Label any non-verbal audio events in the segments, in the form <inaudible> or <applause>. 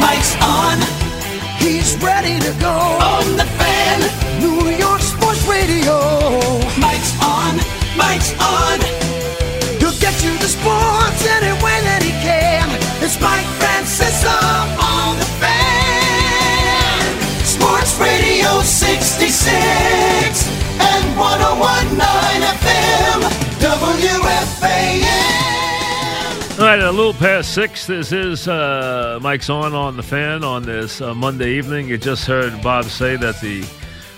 Mike's on. He's ready to go. On the fan. New York Sports Radio. Mike's on. Mike's on. Right, a little past six. This is uh, Mike's on on the fan on this uh, Monday evening. You just heard Bob say that the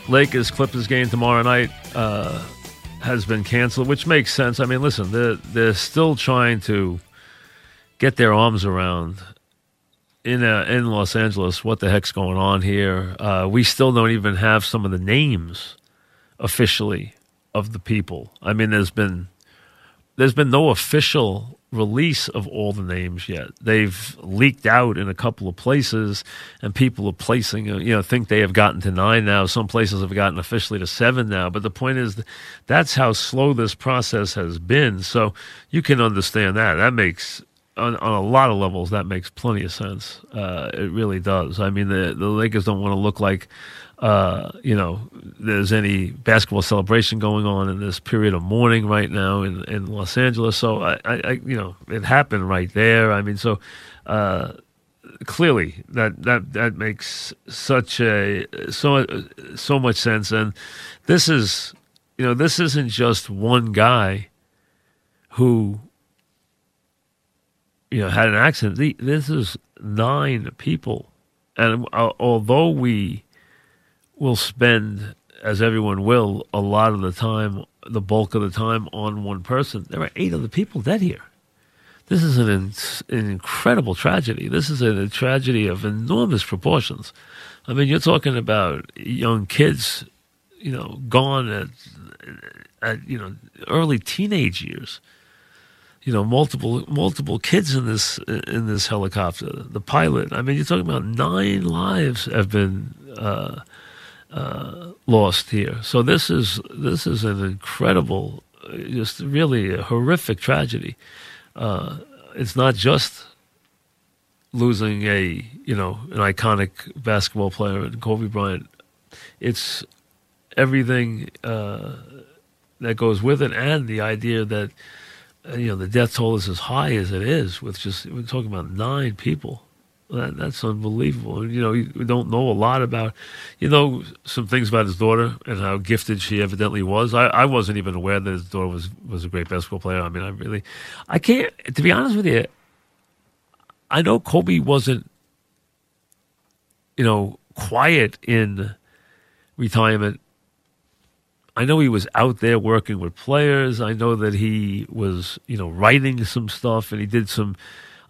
Lakers Clippers game tomorrow night uh, has been canceled, which makes sense. I mean, listen, they're they're still trying to get their arms around in uh, in Los Angeles what the heck's going on here. Uh, we still don't even have some of the names officially of the people. I mean, there's been there's been no official release of all the names yet. They've leaked out in a couple of places, and people are placing, uh, you know, think they have gotten to nine now. Some places have gotten officially to seven now. But the point is, that's how slow this process has been. So you can understand that. That makes on, on a lot of levels, that makes plenty of sense. Uh, it really does. I mean, the the Lakers don't want to look like uh, you know, there's any basketball celebration going on in this period of mourning right now in, in Los Angeles. So I, I, I you know, it happened right there. I mean, so uh, clearly that that that makes such a so so much sense. And this is, you know, this isn't just one guy who you know had an accident. This is nine people, and uh, although we will spend, as everyone will, a lot of the time, the bulk of the time on one person. There are eight other people dead here. This is an, an incredible tragedy. This is a, a tragedy of enormous proportions. I mean, you're talking about young kids, you know, gone at, at you know early teenage years. You know, multiple multiple kids in this in this helicopter. The pilot. I mean, you're talking about nine lives have been uh, uh, lost here. So this is this is an incredible, just really a horrific tragedy. Uh, it's not just losing a you know an iconic basketball player in Kobe Bryant. It's everything uh, that goes with it, and the idea that uh, you know the death toll is as high as it is, with just we're talking about nine people. That, that's unbelievable. You know, we don't know a lot about, you know, some things about his daughter and how gifted she evidently was. I, I wasn't even aware that his daughter was, was a great basketball player. I mean, I really, I can't, to be honest with you, I know Kobe wasn't, you know, quiet in retirement. I know he was out there working with players. I know that he was, you know, writing some stuff and he did some,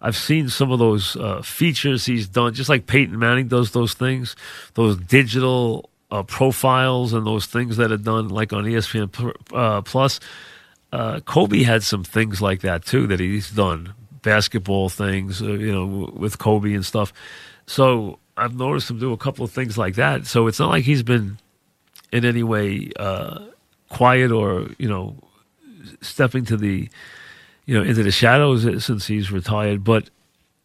I've seen some of those uh, features he's done, just like Peyton Manning does those things, those digital uh, profiles and those things that are done, like on ESPN uh, Plus. Uh, Kobe had some things like that too that he's done, basketball things, uh, you know, with Kobe and stuff. So I've noticed him do a couple of things like that. So it's not like he's been in any way uh, quiet or you know stepping to the you know, into the shadows since he's retired. But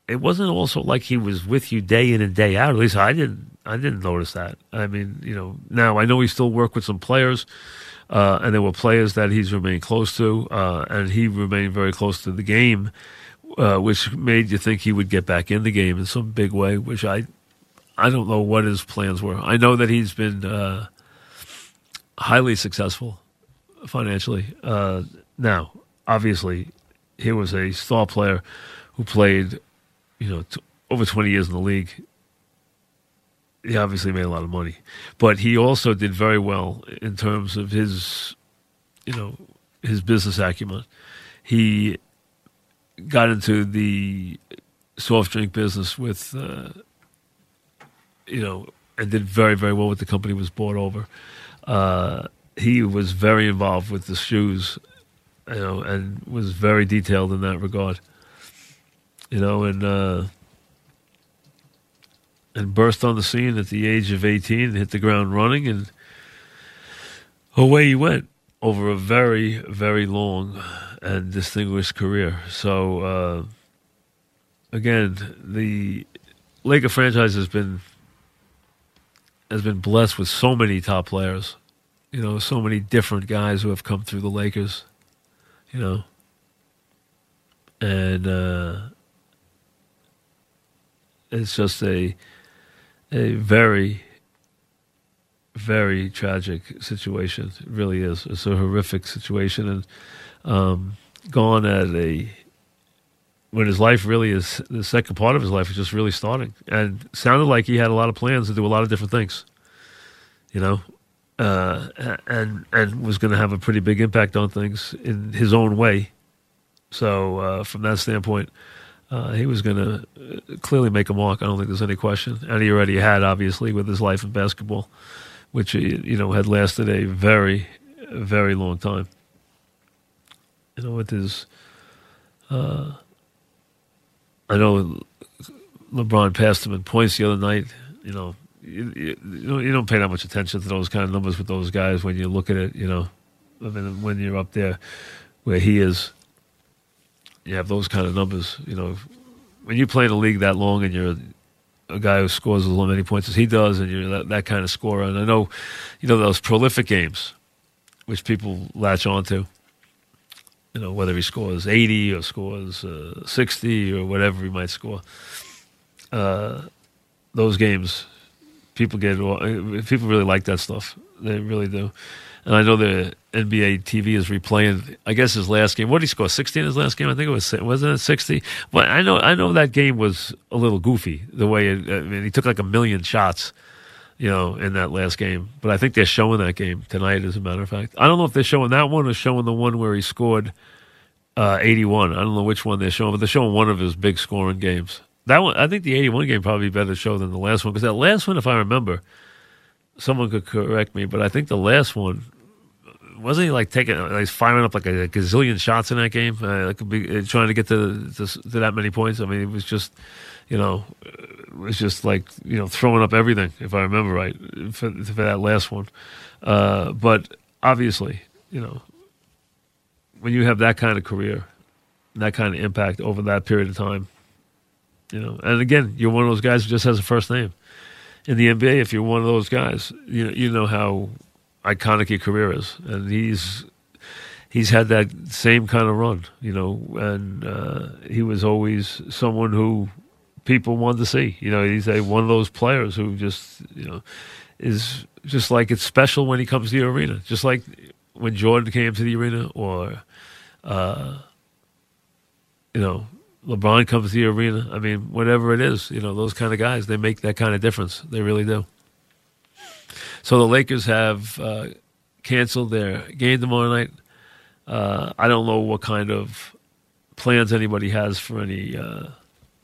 it wasn't also like he was with you day in and day out. At least I didn't. I didn't notice that. I mean, you know, now I know he still worked with some players, uh, and there were players that he's remained close to, uh, and he remained very close to the game, uh, which made you think he would get back in the game in some big way. Which I, I don't know what his plans were. I know that he's been uh, highly successful financially. Uh, now, obviously, he was a star player who played, you know, t- over 20 years in the league. He obviously made a lot of money, but he also did very well in terms of his, you know, his business acumen. He got into the soft drink business with, uh, you know, and did very, very well with the company was bought over. Uh, he was very involved with the shoes, you know, and was very detailed in that regard. You know, and uh, and burst on the scene at the age of eighteen, hit the ground running, and away he went over a very, very long and distinguished career. So, uh, again, the Laker franchise has been has been blessed with so many top players. You know, so many different guys who have come through the Lakers. You know, and uh, it's just a a very very tragic situation. It really is. It's a horrific situation, and um, gone at a when his life really is the second part of his life is just really starting, and sounded like he had a lot of plans to do a lot of different things. You know, uh, and and was going to have a pretty big impact on things in his own way. So uh, from that standpoint, uh, he was going to clearly make a mark. I don't think there's any question, and he already had, obviously, with his life in basketball which you know had lasted a very, very long time. You know, with his, uh, I know LeBron passed him in points the other night. You know, you, you, you don't pay that much attention to those kind of numbers with those guys when you look at it. You know, I mean, when you're up there where he is, you have those kind of numbers. You know, when you play in a league that long and you're a guy who scores as many points as he does, and you're that, that kind of scorer. And I know, you know, those prolific games, which people latch onto. You know, whether he scores 80 or scores uh, 60 or whatever he might score. Uh, those games, people get people really like that stuff. They really do. And I know the NBA TV is replaying. I guess his last game. What did he score? Sixty in his last game. I think it was. Wasn't it sixty? But I know. I know that game was a little goofy. The way it, I mean, he took like a million shots. You know, in that last game, but I think they're showing that game tonight. As a matter of fact, I don't know if they're showing that one or showing the one where he scored uh, eighty-one. I don't know which one they're showing, but they're showing one of his big scoring games. That one, I think the eighty-one game probably better show than the last one because that last one, if I remember, someone could correct me, but I think the last one wasn't he like taking like firing up like a, gazillion shots in that game? Uh, like be, uh, trying to get to, to, to that many points. I mean, it was just you know, it was just like you know throwing up everything if I remember right for, for that last one. Uh, but obviously, you know, when you have that kind of career, that kind of impact over that period of time, you know, and again, you're one of those guys who just has a first name in the NBA. If you're one of those guys, you know, you know how iconic your career is, and he's he's had that same kind of run, you know, and uh, he was always someone who people wanted to see. You know, he's a, one of those players who just you know is just like it's special when he comes to the arena, just like when Jordan came to the arena, or uh, you know. LeBron comes to the arena. I mean, whatever it is, you know, those kind of guys, they make that kind of difference. They really do. So the Lakers have uh, canceled their game tomorrow night. Uh, I don't know what kind of plans anybody has for any uh,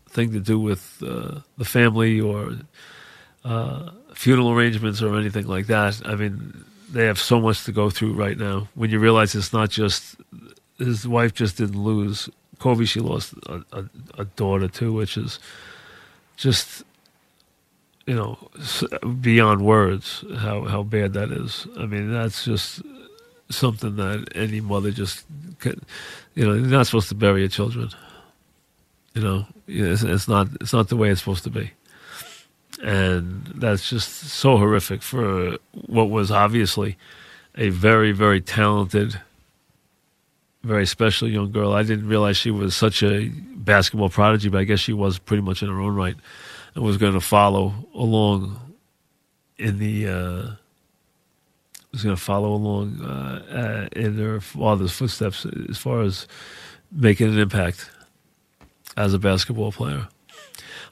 thing to do with uh, the family or uh, funeral arrangements or anything like that. I mean, they have so much to go through right now. When you realize it's not just his wife just didn't lose Kobe, she lost a, a, a daughter too, which is just you know, beyond words how, how bad that is. I mean, that's just something that any mother just, could, you know, you're not supposed to bury your children. You know, it's, it's not it's not the way it's supposed to be, and that's just so horrific for what was obviously a very very talented, very special young girl. I didn't realize she was such a basketball prodigy, but I guess she was pretty much in her own right and was going to follow along in the uh, was going to follow along uh, in her father's footsteps as far as making an impact as a basketball player.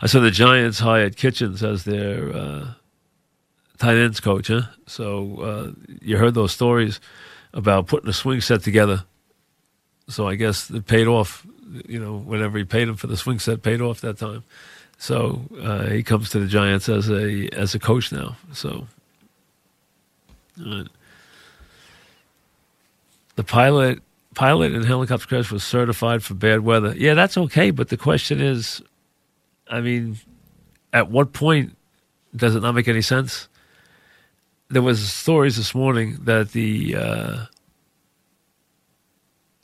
I saw the Giants hired Kitchens as their uh, tight ends coach. Huh? So uh, you heard those stories about putting a swing set together. So I guess it paid off you know, whenever he paid him for the swing set paid off that time. So uh, he comes to the Giants as a as a coach now. So uh, the pilot pilot in helicopter crash was certified for bad weather. Yeah, that's okay, but the question is, I mean, at what point does it not make any sense? There was stories this morning that the uh,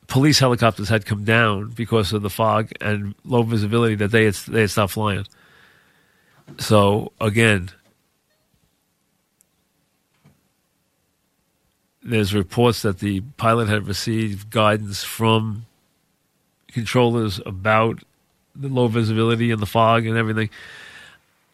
police helicopters had come down because of the fog and low visibility that they had, they had stopped flying. So again, there's reports that the pilot had received guidance from controllers about the low visibility and the fog and everything.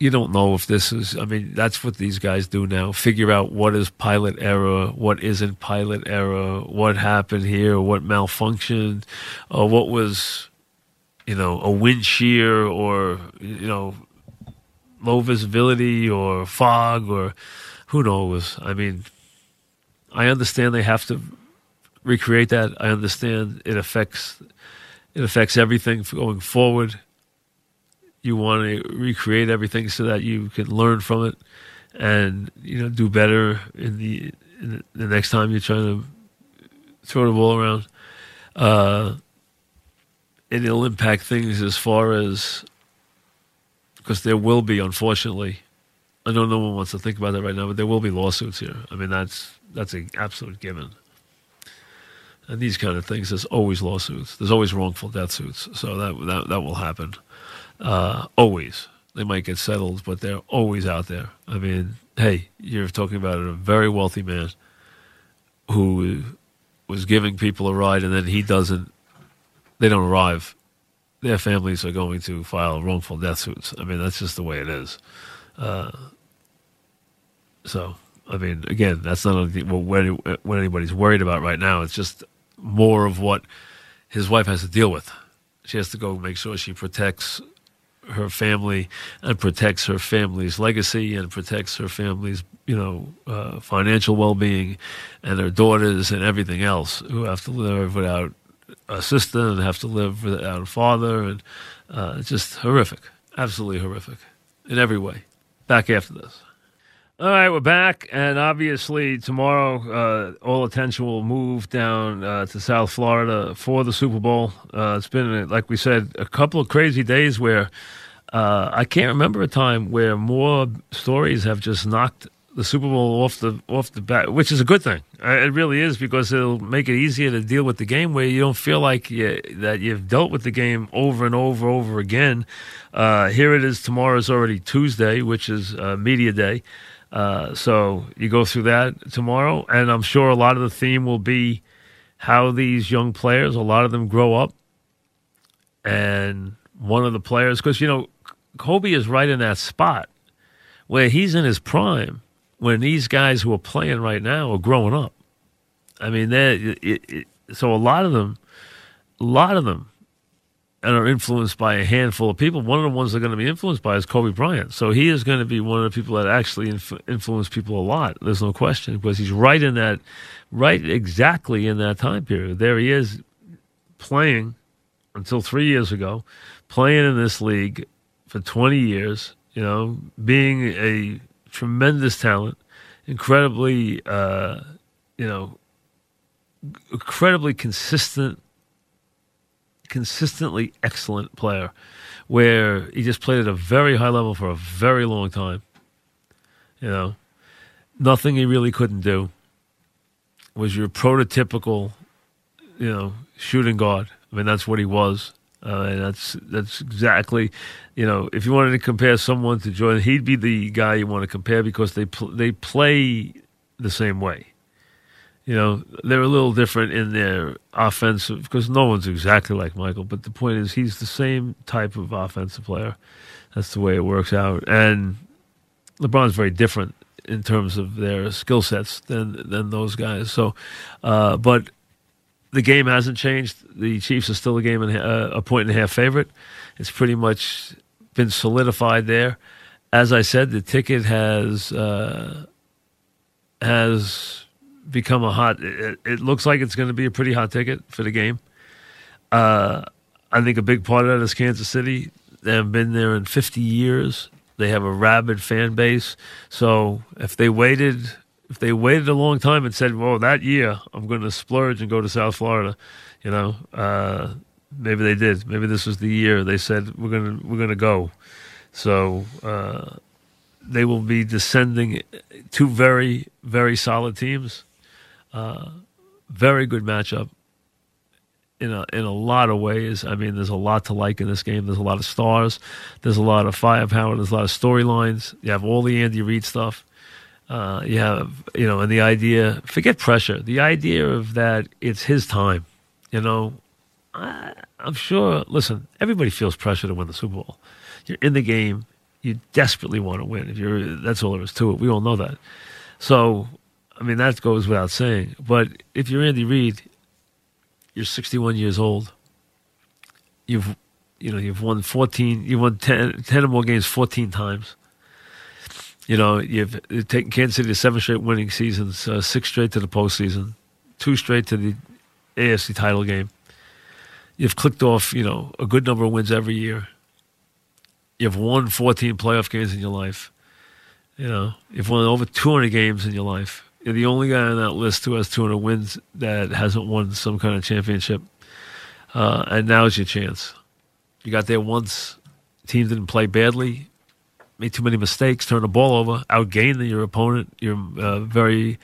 You don't know if this is, I mean, that's what these guys do now. Figure out what is pilot error, what isn't pilot error, what happened here, what malfunctioned, what was, you know, a wind shear or, you know, low visibility or fog or who knows. I mean, I understand they have to recreate that. I understand it affects it affects everything going forward. You want to recreate everything so that you can learn from it and you know do better in the, in the next time you're trying to throw the ball around. Uh, and it'll impact things as far as because there will be, unfortunately. I know no one wants to think about that right now, but there will be lawsuits here. I mean, that's that's an absolute given. And these kind of things, there's always lawsuits. There's always wrongful death suits. So that that, that will happen. Uh, always. They might get settled, but they're always out there. I mean, hey, you're talking about a very wealthy man who was giving people a ride, and then he doesn't. They don't arrive. Their families are going to file wrongful death suits. I mean, that's just the way it is. Uh, so I mean, again, that's not what, what anybody's worried about right now. It's just more of what his wife has to deal with. She has to go make sure she protects her family and protects her family's legacy and protects her family's, you know, uh, financial well-being and her daughters and everything else who have to live without a sister and have to live without a father and uh, just horrific, absolutely horrific in every way. Back after this. All right, we're back, and obviously tomorrow, uh, all attention will move down uh, to South Florida for the Super Bowl. Uh, it's been, like we said, a couple of crazy days where uh, I can't remember a time where more stories have just knocked the Super Bowl off the off the bat, which is a good thing. Uh, it really is because it'll make it easier to deal with the game where you don't feel like you, that you've dealt with the game over and over over again. Uh, here it is. Tomorrow is already Tuesday, which is media day. Uh, so you go through that tomorrow, and I'm sure a lot of the theme will be how these young players, a lot of them grow up, and one of the players, because you know, Kobe is right in that spot where he's in his prime when these guys who are playing right now are growing up. I mean, they so a lot of them, a lot of them and are influenced by a handful of people. One of the ones they're going to be influenced by is Kobe Bryant. So he is going to be one of the people that actually inf- influence people a lot. There's no question because he's right in that, right exactly in that time period. There he is playing until three years ago, playing in this league for 20 years, you know, being a tremendous talent, incredibly, uh, you know, incredibly consistent consistently excellent player where he just played at a very high level for a very long time. You know, nothing he really couldn't do was your prototypical, you know, shooting guard. I mean, that's what he was. Uh, and that's that's exactly, you know, if you wanted to compare someone to Jordan, he'd be the guy you want to compare because they pl- they play the same way. You know, they're a little different in their offensive because no one's exactly like Michael. But the point is, he's the same type of offensive player. That's the way it works out. And LeBron's very different in terms of their skill sets than than those guys. So, uh, but the game hasn't changed. The Chiefs are still a game and uh, a point and a half favorite. It's pretty much been solidified there. As I said, the ticket has uh, has become a hot. It, it looks like it's going to be a pretty hot ticket for the game. Uh, I think a big part of that is Kansas City. They have been there in 50 years. They have a rabid fan base. So if they waited, if they waited a long time and said, "Well, that year I'm going to splurge and go to South Florida," you know, uh, maybe they did. Maybe this was the year they said we're gonna we're gonna go. So uh, they will be descending two very very solid teams. Uh, very good matchup in a in a lot of ways. I mean, there's a lot to like in this game. There's a lot of stars. There's a lot of firepower. There's a lot of storylines. You have all the Andy Reid stuff. Uh, you have you know, and the idea. Forget pressure. The idea of that it's his time. You know, I, I'm sure. Listen, everybody feels pressure to win the Super Bowl. You're in the game. You desperately want to win. If you're, that's all there is to it. We all know that. So, I mean, that goes without saying. But if you're Andy Reid, you're 61 years old. You've, you know, you've won 14. You won 10, 10 or more games 14 times. You know, you've taken Kansas City to seven straight winning seasons, uh, six straight to the postseason, two straight to the AFC title game. You've clicked off, you know, a good number of wins every year. You've won 14 playoff games in your life. You know, you've won over 200 games in your life. You're the only guy on that list who has 200 wins that hasn't won some kind of championship. Uh, and now's your chance. You got there once. Team didn't play badly, made too many mistakes, turned the ball over, outgained your opponent, your uh, very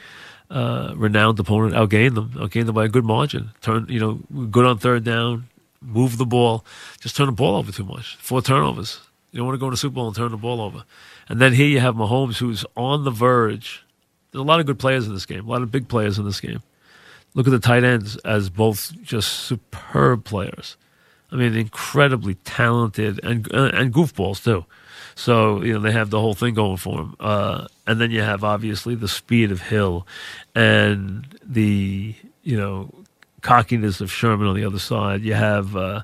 uh, renowned opponent, outgained them, outgained them by a good margin. Turn, you know, good on third down, move the ball, just turn the ball over too much. Four turnovers. You don't want to go to the Super Bowl and turn the ball over. And then here you have Mahomes, who's on the verge. There's a lot of good players in this game, a lot of big players in this game. Look at the tight ends as both just superb players. I mean, incredibly talented and uh, and goofballs too. So you know they have the whole thing going for them. Uh, and then you have obviously the speed of Hill, and the you know cockiness of Sherman on the other side. You have uh,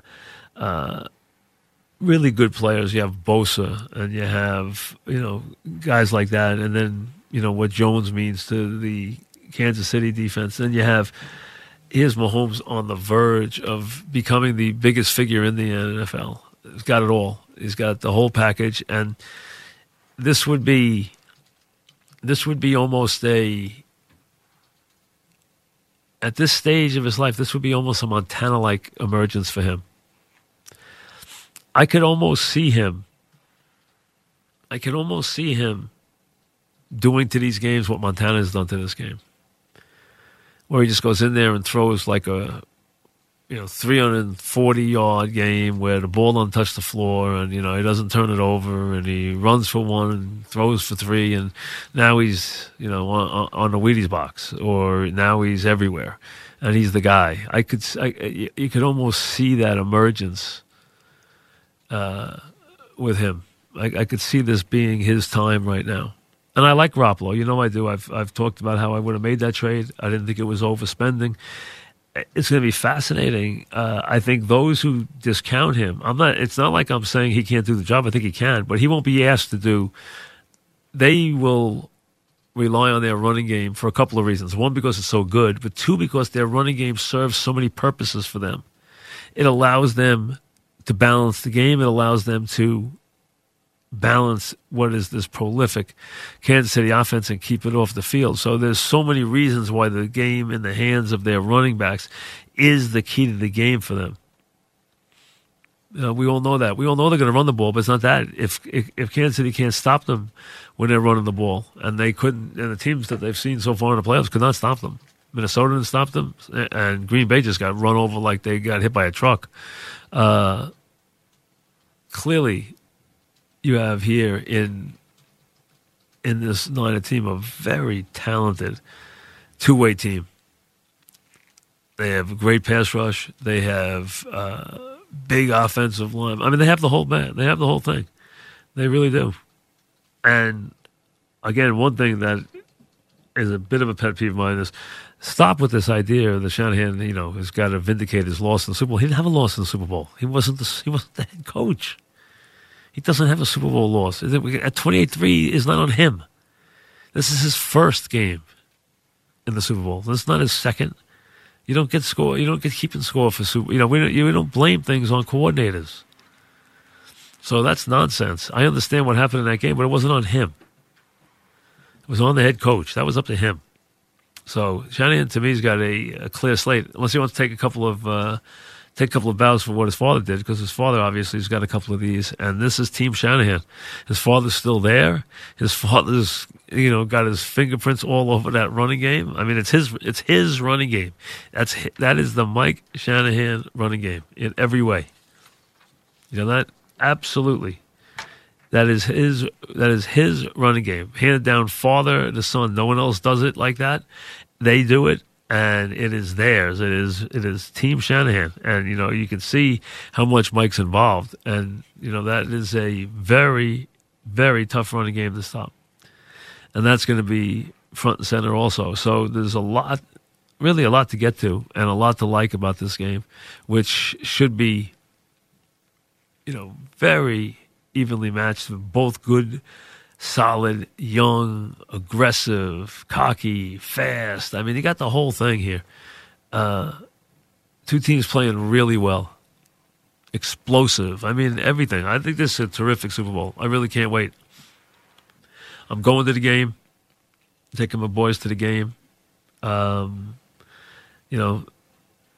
uh, really good players. You have Bosa, and you have you know guys like that, and then you know what Jones means to the Kansas City defense. Then you have here's Mahomes on the verge of becoming the biggest figure in the NFL. He's got it all. He's got the whole package, and this would be this would be almost a at this stage of his life, this would be almost a Montana like emergence for him. I could almost see him. I could almost see him doing to these games what Montana has done to this game. Where he just goes in there and throws like a you know, 340 yard game where the ball don't touch the floor and, you know, he doesn't turn it over and he runs for one and throws for three and now he's, you know, on, on the Wheaties box or now he's everywhere and he's the guy. I could, I, you could almost see that emergence uh, with him. I, I could see this being his time right now. And I like Garoppolo. You know I do. I've I've talked about how I would have made that trade. I didn't think it was overspending it's going to be fascinating. Uh, I think those who discount him, I'm not. It's not like I'm saying he can't do the job. I think he can, but he won't be asked to do. They will rely on their running game for a couple of reasons. One, because it's so good, but two, because their running game serves so many purposes for them. It allows them to balance the game. It allows them to balance what is this prolific Kansas City offense and keep it off the field. So there's so many reasons why the game in the hands of their running backs is the key to the game for them. Uh, we all know that. We all know they're going to run the ball, but it's not that. If, if, if Kansas City can't stop them when they're running the ball, and they couldn't, and the teams that they've seen so far in the playoffs could not stop them. Minnesota didn't stop them, and Green Bay just got run over like they got hit by a truck. Uh, clearly, you have here in in this Niner team a very talented two way team. They have a great pass rush. They have uh, big offensive line. I mean, they have the whole man. They have the whole thing. They really do. And again, one thing that is a bit of a pet peeve of mine is stop with this idea that Shanahan, you know, has got to vindicate his loss in the Super Bowl. He didn't have a loss in the Super Bowl. He wasn't the, he wasn't the head coach. He doesn't have a Super Bowl loss. At 28 3 is not on him. This is his first game in the Super Bowl. This is not his second. You don't get score. You don't get keeping score for super. You know, we don't, you, we don't blame things on coordinators. So that's nonsense. I understand what happened in that game, but it wasn't on him. It was on the head coach. That was up to him. So Shanahan to me's got a, a clear slate, unless he wants to take a couple of uh, take a couple of bows for what his father did, because his father obviously has got a couple of these, and this is Team Shanahan. His father's still there. His <laughs> father's you know got his fingerprints all over that running game. I mean, it's his it's his running game. That's that is the Mike Shanahan running game in every way. You know that absolutely. That is his. That is his running game, handed down father to son. No one else does it like that. They do it, and it is theirs. It is. It is Team Shanahan, and you know you can see how much Mike's involved, and you know that is a very, very tough running game to stop, and that's going to be front and center also. So there's a lot, really a lot to get to, and a lot to like about this game, which should be, you know, very evenly matched. Both good, solid, young, aggressive, cocky, fast. I mean, you got the whole thing here. Uh, two teams playing really well, explosive. I mean, everything. I think this is a terrific Super Bowl. I really can't wait. I'm going to the game, taking my boys to the game. Um, you know,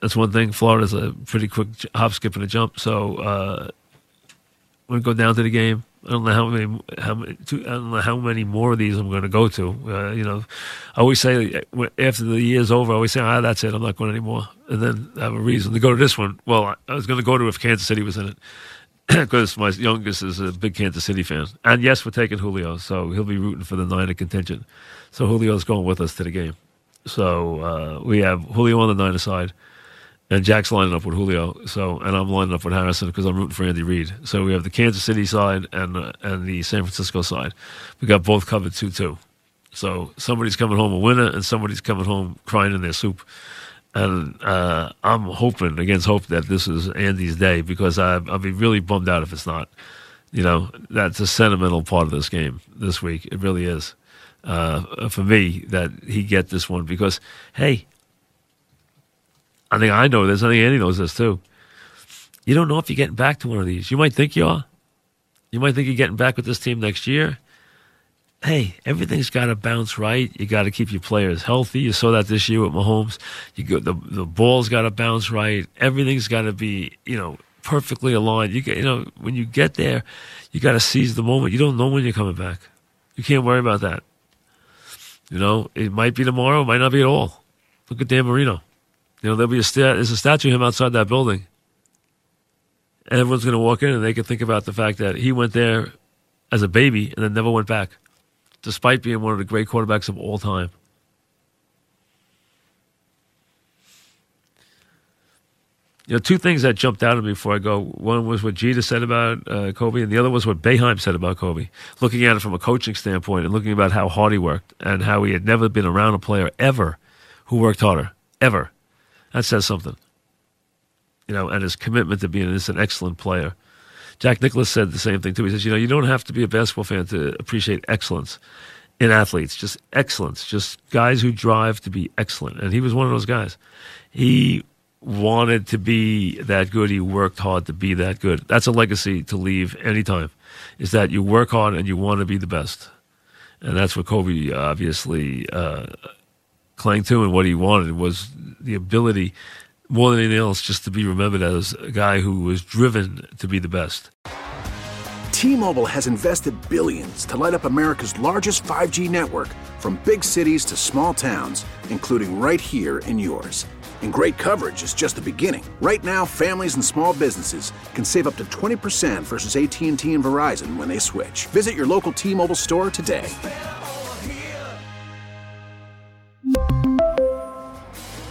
that's one thing. Florida's a pretty quick hop, skip, and a jump. So, uh, I'm going to go down to the game. I don't know how many, how many, I don't know how many more of these I'm going to go to. Uh, you know, I always say after the year's over, I always say, ah, that's it. I'm not going anymore. And then I have a reason to go to this one. Well, I was going to go to if Kansas City was in it <clears throat> because my youngest is a big Kansas City fan. And yes, we're taking Julio, so he'll be rooting for the Niner contingent. So Julio's going with us to the game. So uh, we have Julio on the Niner side and Jack's lining up with Julio. So, and I'm lining up with Harrison because I'm rooting for Andy Reid. So we have the Kansas City side and uh, and the San Francisco side. We got both covered two two. So somebody's coming home a winner, and somebody's coming home crying in their soup. And uh, I'm hoping against hope that this is Andy's day because I, I'll be really bummed out if it's not. You know, that's a sentimental part of this game this week. It really is. Uh, for me, that he get this one because, hey, I think I know this. I think Andy knows this too. You don't know if you're getting back to one of these. You might think you are. You might think you're getting back with this team next year. Hey, everything's got to bounce right. You got to keep your players healthy. You saw that this year with Mahomes. You go, the the ball's got to bounce right. Everything's got to be you know perfectly aligned. You get you know when you get there, you got to seize the moment. You don't know when you're coming back. You can't worry about that. You know, it might be tomorrow, it might not be at all. Look at Dan Marino. You know, there'll be a sta- there's a statue of him outside that building. And everyone's going to walk in and they can think about the fact that he went there as a baby and then never went back, despite being one of the great quarterbacks of all time. You know, two things that jumped out at me before I go. One was what Jeter said about uh, Kobe, and the other was what Boeheim said about Kobe. Looking at it from a coaching standpoint and looking about how hard he worked and how he had never been around a player ever who worked harder, ever. That says something. You know, and his commitment to being just an excellent player. Jack Nicklaus said the same thing too. He says, you know, you don't have to be a basketball fan to appreciate excellence in athletes, just excellence, just guys who drive to be excellent. And he was one of those guys. He wanted to be that good. He worked hard to be that good. That's a legacy to leave anytime, is that you work hard and you want to be the best. And that's what Kobe obviously uh, clung to and what he wanted was the ability more than anything else just to be remembered as a guy who was driven to be the best. T-Mobile has invested billions to light up America's largest 5G network from big cities to small towns, including right here in yours. And great coverage is just the beginning. Right now, families and small businesses can save up to 20% versus AT&T and Verizon when they switch. Visit your local T-Mobile store today.